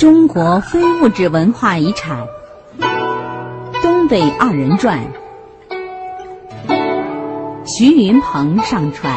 中国非物质文化遗产《东北二人转》，徐云鹏上传。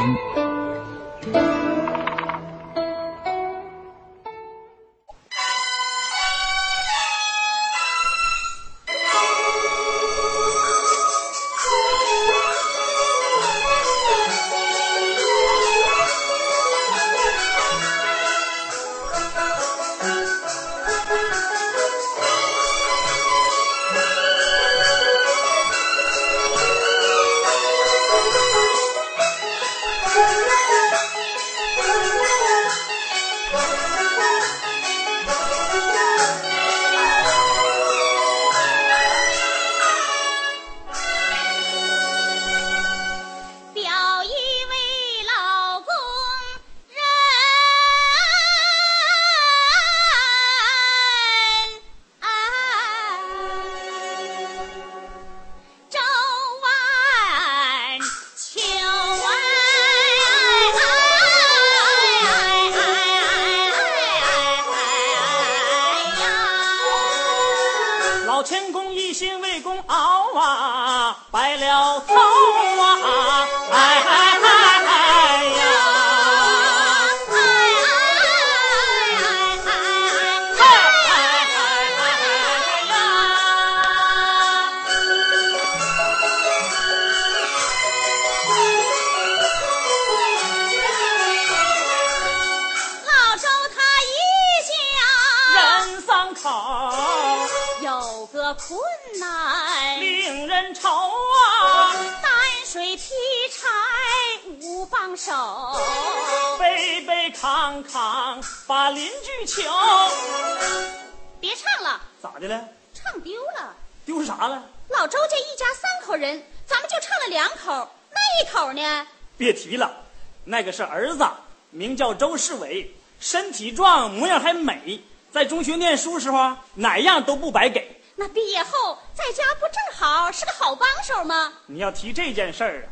那一口呢？别提了，那个是儿子，名叫周世伟，身体壮，模样还美。在中学念书时候，哪样都不白给。那毕业后在家不正好是个好帮手吗？你要提这件事儿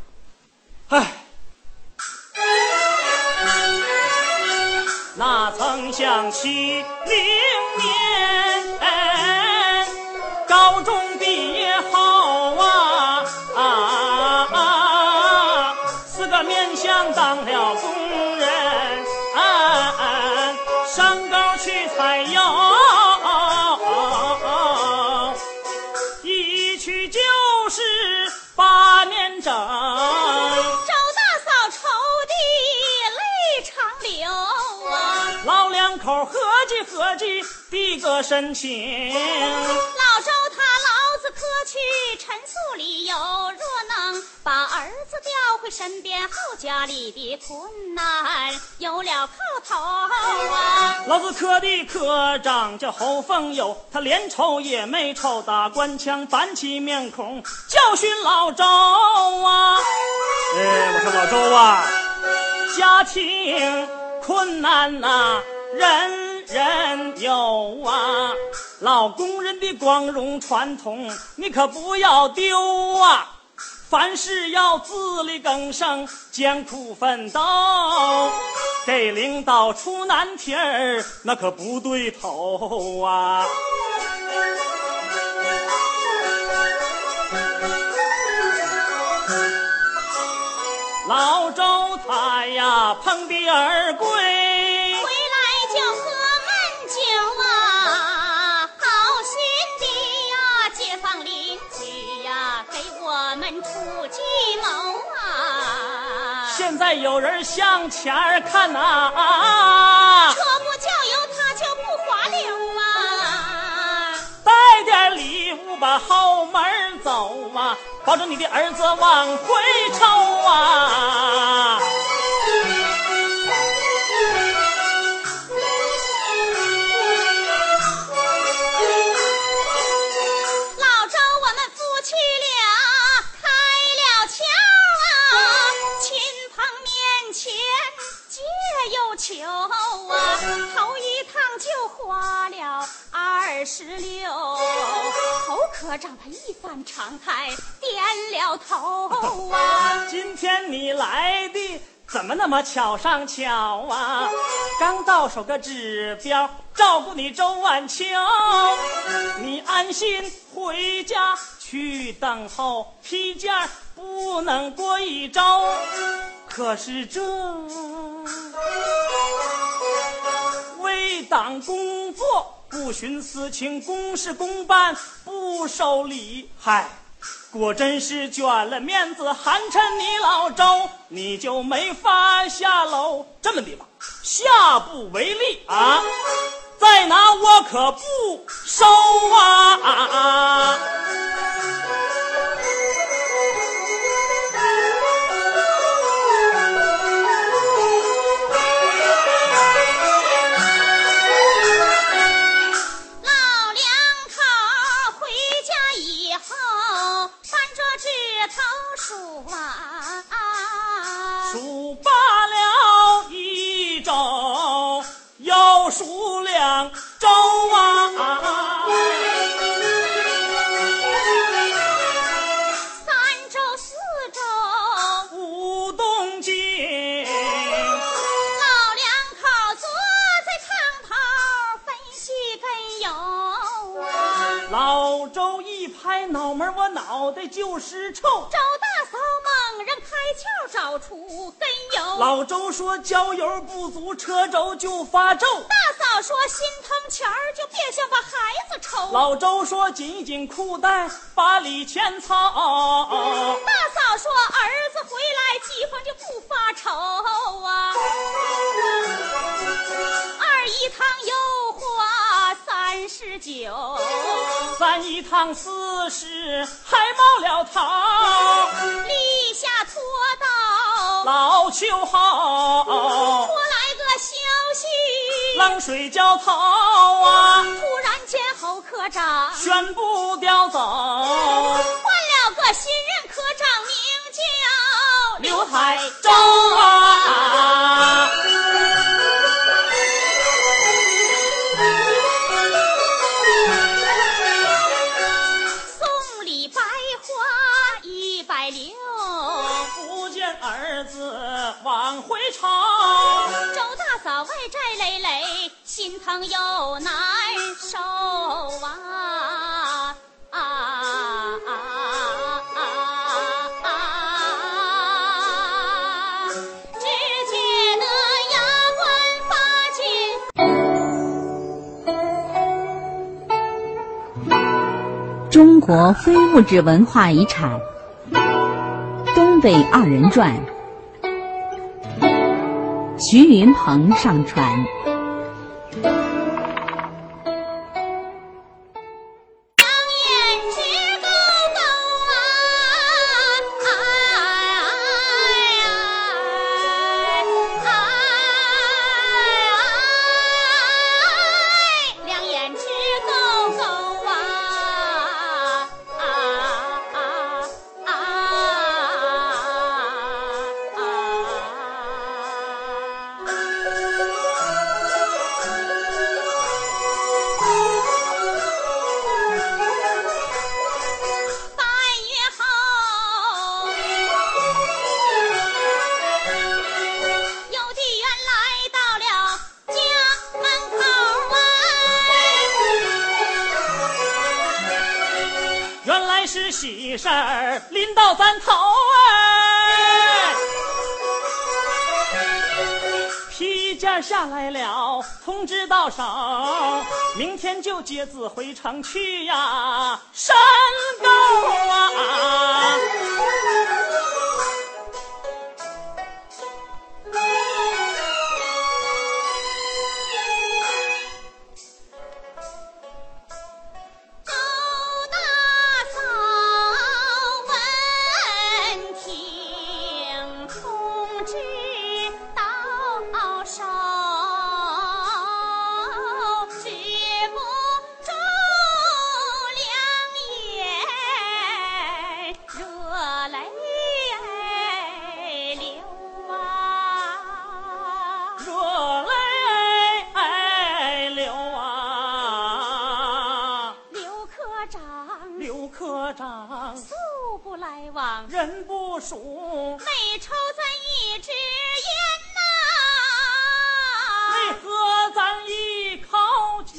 啊，唉，曾想起明年。申请。老周他老子可去陈述理由，若能把儿子调回身边，后家里的困难有了靠头啊。老子科的科长叫侯凤友，他连瞅也没瞅，打官腔板起面孔教训老周啊。哎，我说老周啊，家庭困难呐、人人有啊。老工人的光荣传统，你可不要丢啊！凡事要自力更生，艰苦奋斗，给领导出难题儿，那可不对头啊！老周他呀碰壁而归，出计谋啊。现在有人向前看呐、车不叫油，他就不滑溜啊。带点礼物把后门走啊，保证你的儿子往回抽啊！十六，侯科长他一反常态点了头啊。今天你来的怎么那么巧上巧啊？刚到手个指标，照顾你周万秋，你安心回家去等候批件，不能过一周。可是这为党工作，不徇私情，公事公办，不收礼，嗨。果真是卷了面子，寒碜你老周，你就没法下楼。这么的吧，下不为例啊，再拿我可不收啊！啊啊老周说焦油不足，车轴就发皱。大嫂说心疼钱儿，就别想把孩子愁。老周说紧紧裤带，把礼钱操。大嫂说儿子回来，饥荒就不发愁啊。二姨汤油花三十九。咱一趟四十还冒了头，立下拖到老秋后，拖来个消息，冷水浇头啊！突然间侯科长宣布调走，换了个新任科长，名叫刘海洲啊。往回朝，周大嫂外债累累，心疼又难受啊啊啊啊啊！只觉得牙关发紧。中国非物质文化遗产《东北二人转》。徐云鹏上船。明天就接子回城去呀，山沟啊！真不熟没抽咱一支烟呐。没喝咱一口酒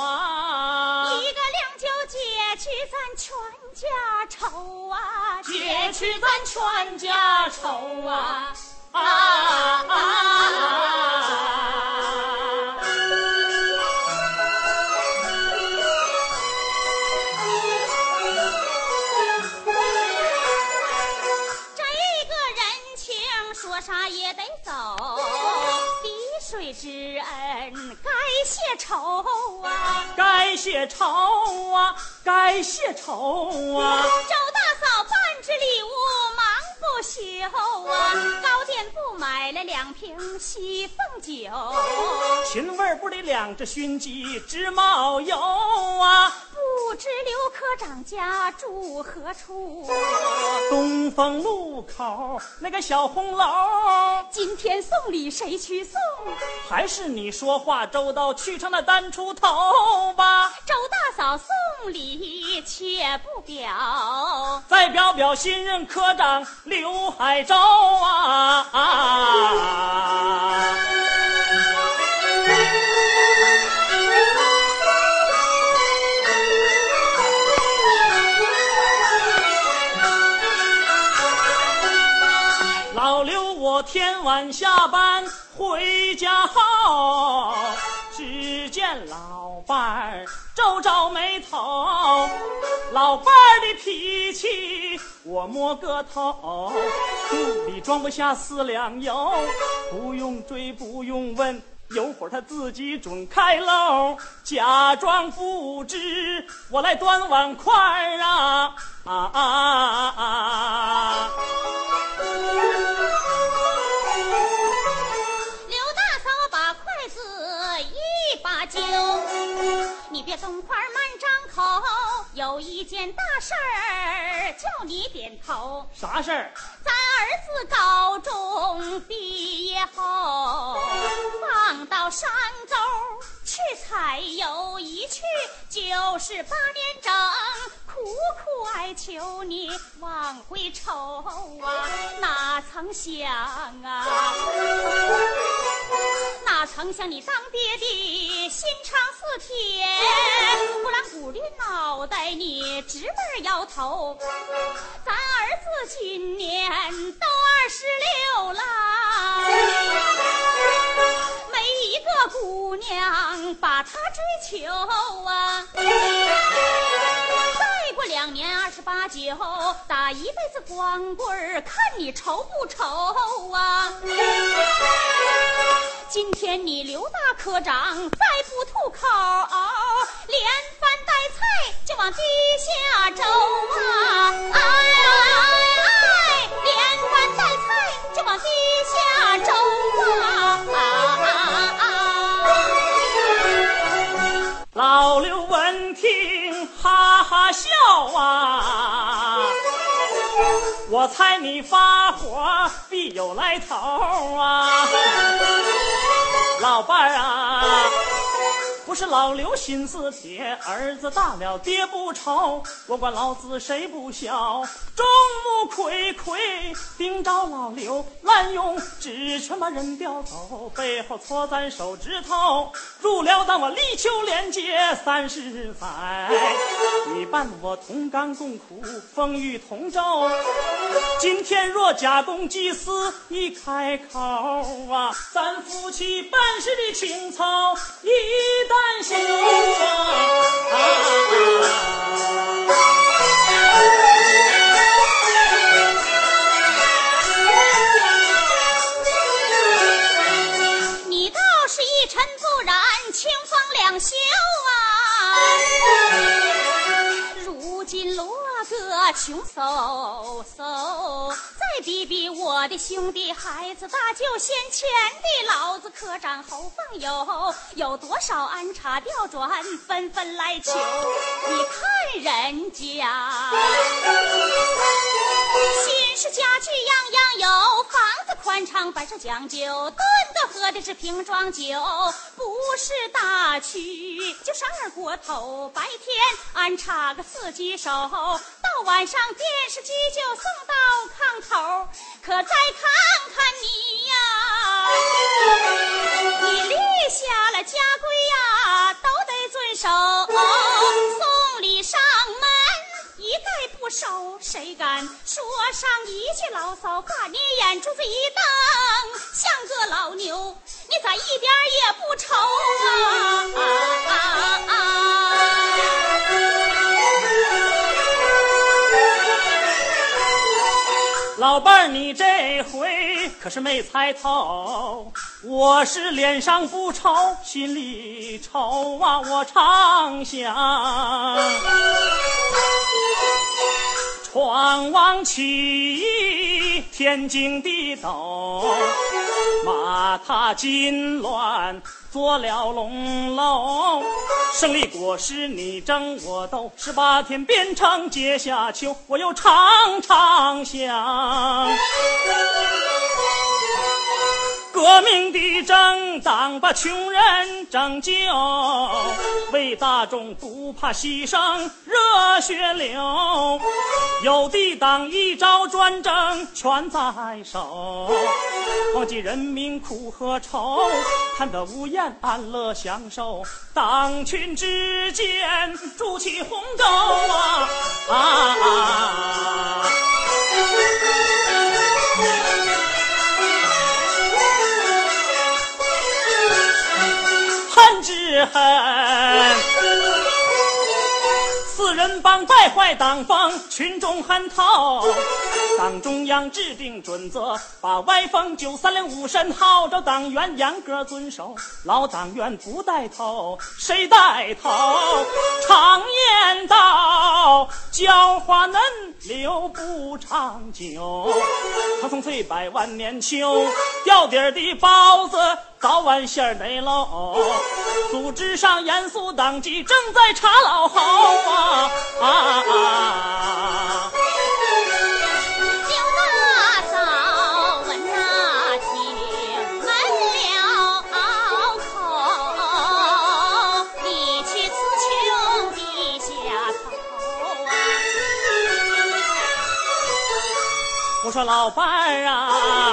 啊一个两酒解去咱全家愁啊。解去咱全家愁啊啊啊啊。谢仇啊。该谢愁啊，该谢愁啊！周大嫂办只礼物忙不休啊，糕点部买了两瓶西凤酒，秦味儿不得两只熏鸡直冒油啊！不知刘科长家住何处？东风路口那个小红楼，今天送礼谁去送？还是你说话周到，去成那单出头吧。周大嫂送礼却不表，再表表新任科长刘海洲啊！啊天晚下班回家后，只见老伴儿皱皱眉头。老伴儿的脾气我摸个透，肚里装不下四两油，不用追不用问，有会儿他自己准开喽，假装不知，我来端碗筷啊啊啊啊！你别动筷儿慢张口，有一件大事儿叫你点头。啥事儿？咱儿子高中毕业后，放到山沟去采油，一去就是八年整，苦苦哀求你往回抽啊！哪曾想啊，哪曾想你当爹的心肠似铁，不然鼓励脑袋你直门摇头。咱儿子今年都二十六了，姑娘把他追求啊。再过两年二十八九，打一辈子光棍，看你愁不愁啊？今天你刘大科长再不吐口，连饭带菜就往地下走啊！哎听哈哈笑啊！我猜你发火必有来头啊！老伴儿啊，是老刘心思铁，儿子大了爹不愁，我管老子谁不孝，众目睽睽盯着老刘滥用职权把人调走，背后搓咱手指头，入了当我立秋连结三十载，你伴我同甘共苦，风雨同舟。今天若假公济私一开口啊，咱夫妻办事的情操一旦我的兄弟孩子大舅先前的老子科长侯凤友，有多少安插调转纷纷来求？你看人家。新式家具样样有，房子宽敞，摆设讲究，炖的喝的是瓶装酒，不是大曲就是二锅头。白天安插个四季手，到晚上电视机就送到炕头。可再看看你呀，你立下了家规呀，都得遵守。送礼上门一概不收，谁敢说上一句牢骚？把你眼珠子一瞪，像个老牛，你咋一点也不愁啊啊？老伴儿，你这回可是没猜透，我是脸上不愁，心里愁啊！我常想，窗望起义天惊地斗，马踏金銮做了龙楼，胜利果实你争我斗，十八天变成阶下囚，我又常常想。革命的政党把穷人拯救，为大众不怕牺牲热血流。有的党一朝专政权在手，忘记人民苦和愁，贪得无厌安乐享受。党群之间筑起鸿沟啊啊啊！之恨。四人帮败坏党风，群众恨透。党中央制定准则，把歪风九三零五审号召党员严格遵守。老党员不带头，谁带头？常言道，教化嫩留不长久。他从翠百万年秋，掉底儿的包子早晚馅儿得喽。组织上严肃党纪，正在查老侯啊啊啊！我说老伴儿啊，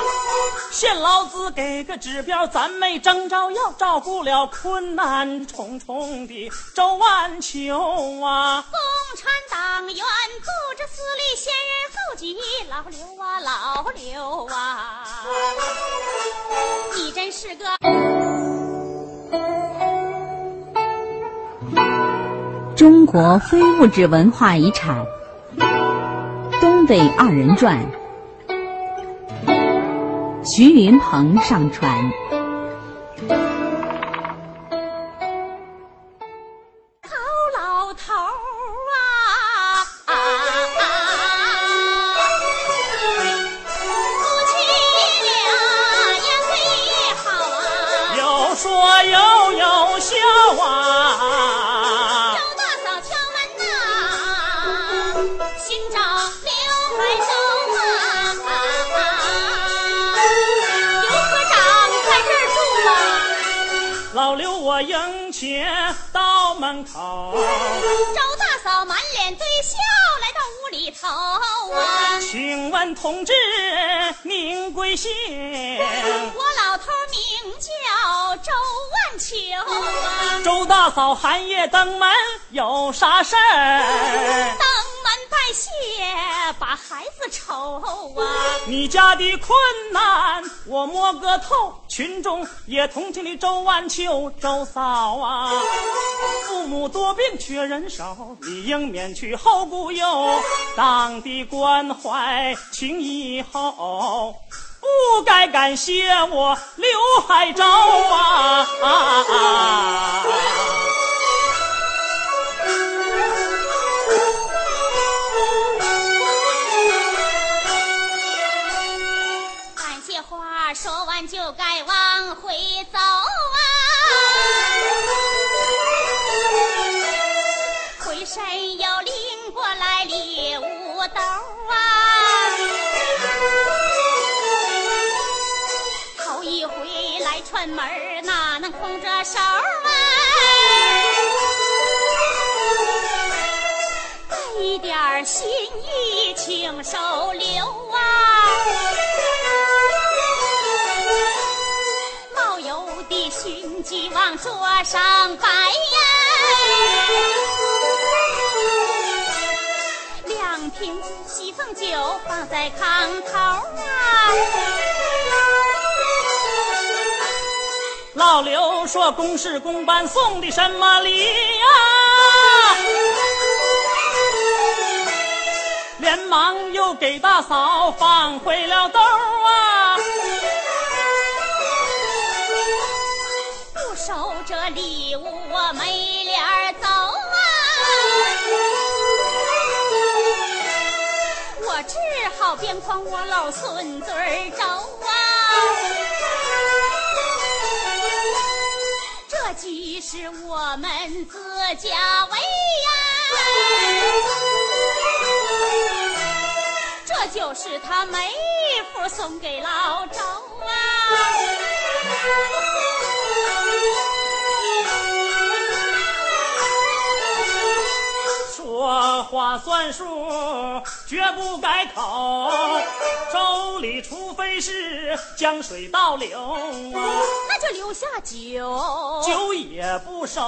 限老子给个指标，咱没征兆要照顾了困难重重的周万秋啊。共产党员组织司令先人后继，老刘啊老刘啊，你真是个。中国非物质文化遗产《东北二人转》，徐云鹏上传。好老头儿啊，啊啊夫妻俩也最好啊。有说有有笑啊迎接到门口，周大嫂满脸堆笑来到屋里头啊。请问同志您贵姓？我老头名叫周万秋啊。周大嫂寒夜登门有啥事儿？谢，把孩子愁啊！你家的困难我摸个透，群众也同情你周万秋周嫂啊。父母多病缺人手，理应免去后顾忧。党的关怀情以后，不该感谢我刘海洲啊！点心意，请收留啊！冒油的熏鸡往桌上摆呀，两瓶西凤酒放在炕头啊。老刘说公事公办，送的什么礼呀？忙又给大嫂放回了兜啊。不收这礼物，我没脸儿走啊！我只好边框我老孙子儿走啊！这既是我们自家为呀，这就是他妹夫送给老周啊。说话算数，绝不改口。粥里除非是江水倒流啊，那就留下酒，酒也不收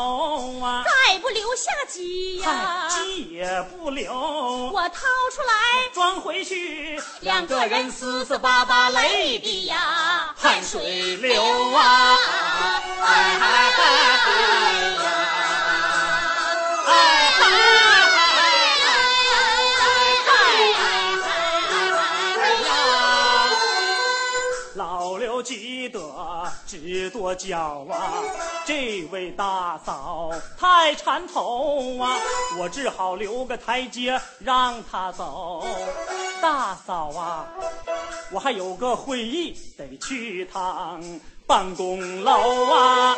啊，再不留下鸡呀，鸡也不留，我掏出来。装回去，两个人撕撕巴巴累的呀，汗水流啊，多娇啊，这位大嫂太缠头啊，我只好留个台阶让她走。大嫂啊，我还有个会议得去趟办公楼啊。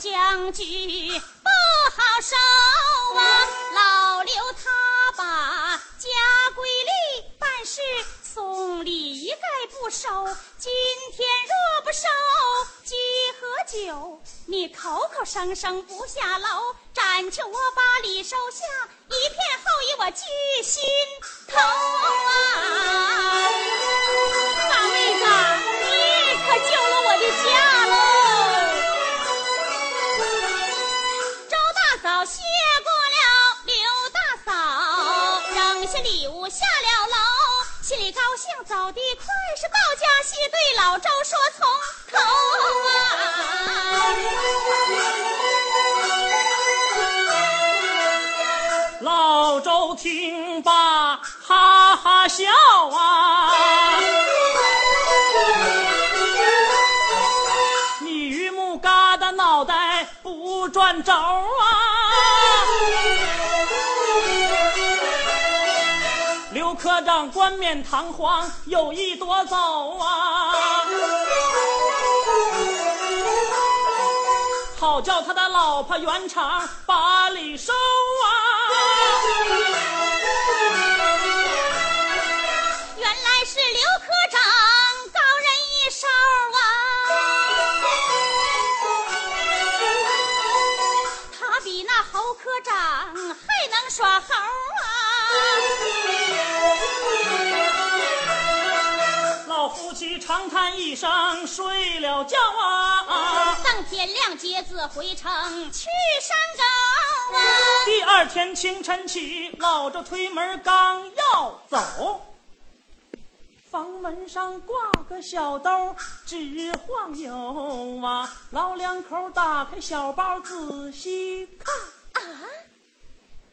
将军不好收啊。老刘他把家规里办事送礼一概不收，今天若不收鸡和酒，你口口声声不下楼，暂求我把礼收下，一片厚意我记心头啊！大妹子，你可救了我的家喽！下礼物下了楼，心里高兴走得快，是到家西对老周说从头啊。老周听罢哈哈笑啊，你榆木疙瘩脑袋不转轴啊啊！刘科长冠冕堂皇，有意夺走啊！好叫他的老婆圆场把礼收啊！天亮接子回城去山高啊！第二天清晨起，老周推门刚要走，房门上挂个小兜，直晃悠啊！老两口打开小包仔细看，啊，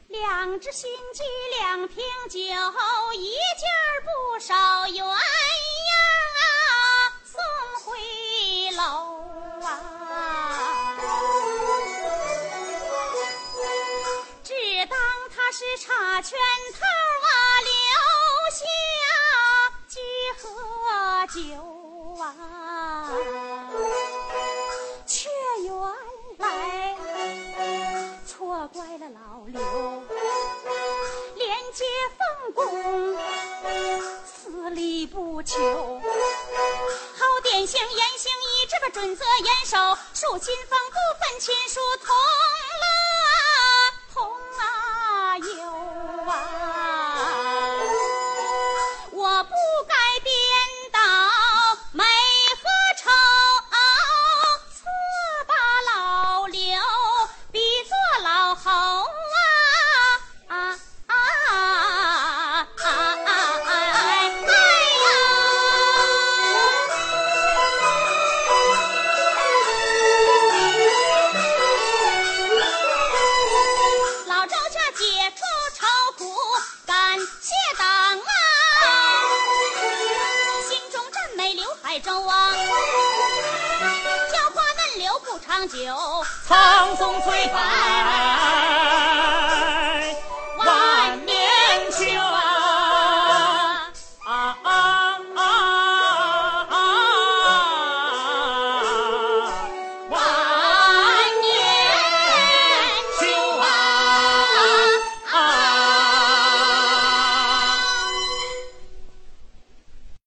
两只新鸡，两瓶酒，一件不少鸳是查圈套啊，留下几合酒啊，却原来错怪了老刘，廉洁奉公，私利不求，好典型言行一致把准则严守，树新风不分亲疏同。